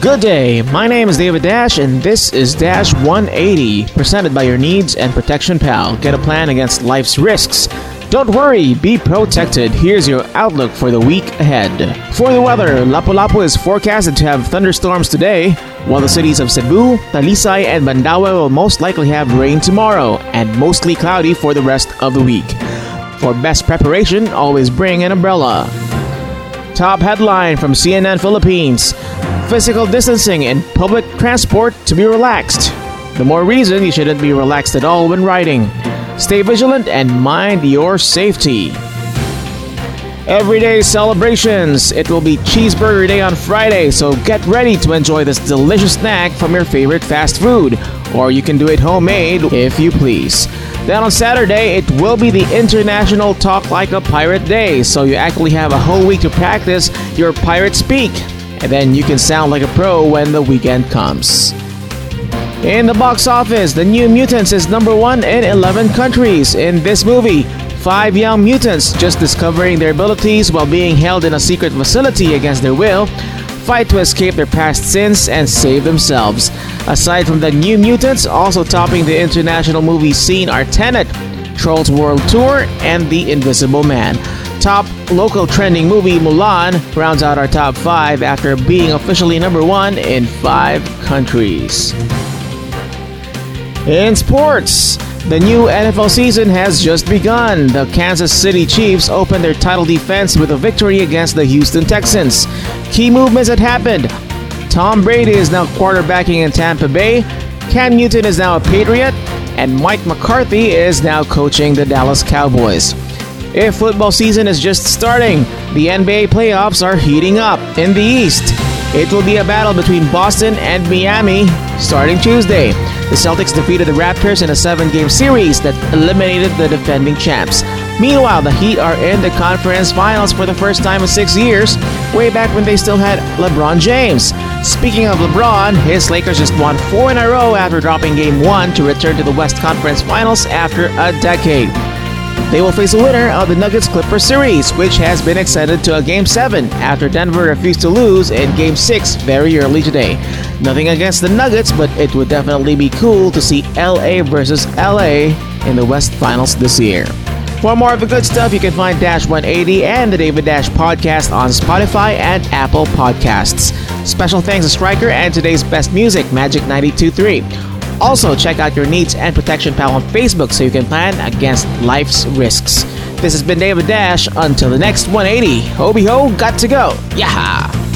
Good day, my name is David Dash, and this is Dash 180, presented by your Needs and Protection Pal. Get a plan against life's risks. Don't worry, be protected. Here's your outlook for the week ahead. For the weather, Lapu-Lapu is forecasted to have thunderstorms today, while the cities of Cebu, Talisay, and Mandaue will most likely have rain tomorrow, and mostly cloudy for the rest of the week. For best preparation, always bring an umbrella. Top headline from CNN Philippines Physical distancing in public transport to be relaxed. The more reason you shouldn't be relaxed at all when riding. Stay vigilant and mind your safety. Everyday celebrations. It will be Cheeseburger Day on Friday, so get ready to enjoy this delicious snack from your favorite fast food. Or you can do it homemade if you please. Then on Saturday, it will be the International Talk Like a Pirate Day, so you actually have a whole week to practice your pirate speak and then you can sound like a pro when the weekend comes. In the box office, The New Mutants is number one in 11 countries. In this movie, five young mutants, just discovering their abilities while being held in a secret facility against their will, fight to escape their past sins and save themselves. Aside from The New Mutants, also topping the international movie scene are Tenet, Trolls World Tour, and The Invisible Man. Top local trending movie Mulan rounds out our top five after being officially number one in five countries. In sports, the new NFL season has just begun. The Kansas City Chiefs opened their title defense with a victory against the Houston Texans. Key movements had happened. Tom Brady is now quarterbacking in Tampa Bay. Cam Newton is now a Patriot. And Mike McCarthy is now coaching the Dallas Cowboys. If football season is just starting, the NBA playoffs are heating up in the East. It will be a battle between Boston and Miami starting Tuesday. The Celtics defeated the Raptors in a seven game series that eliminated the defending champs. Meanwhile, the Heat are in the conference finals for the first time in six years, way back when they still had LeBron James. Speaking of LeBron, his Lakers just won four in a row after dropping game one to return to the West Conference finals after a decade. They will face a winner of the Nuggets Clippers series, which has been extended to a Game 7 after Denver refused to lose in Game 6 very early today. Nothing against the Nuggets, but it would definitely be cool to see LA versus LA in the West Finals this year. For more of the good stuff, you can find Dash 180 and the David Dash podcast on Spotify and Apple Podcasts. Special thanks to Striker and today's best music, Magic 923. Also, check out your Needs and Protection Pal on Facebook so you can plan against life's risks. This has been David Dash. Until the next 180, Hobie Ho, got to go. Yeah!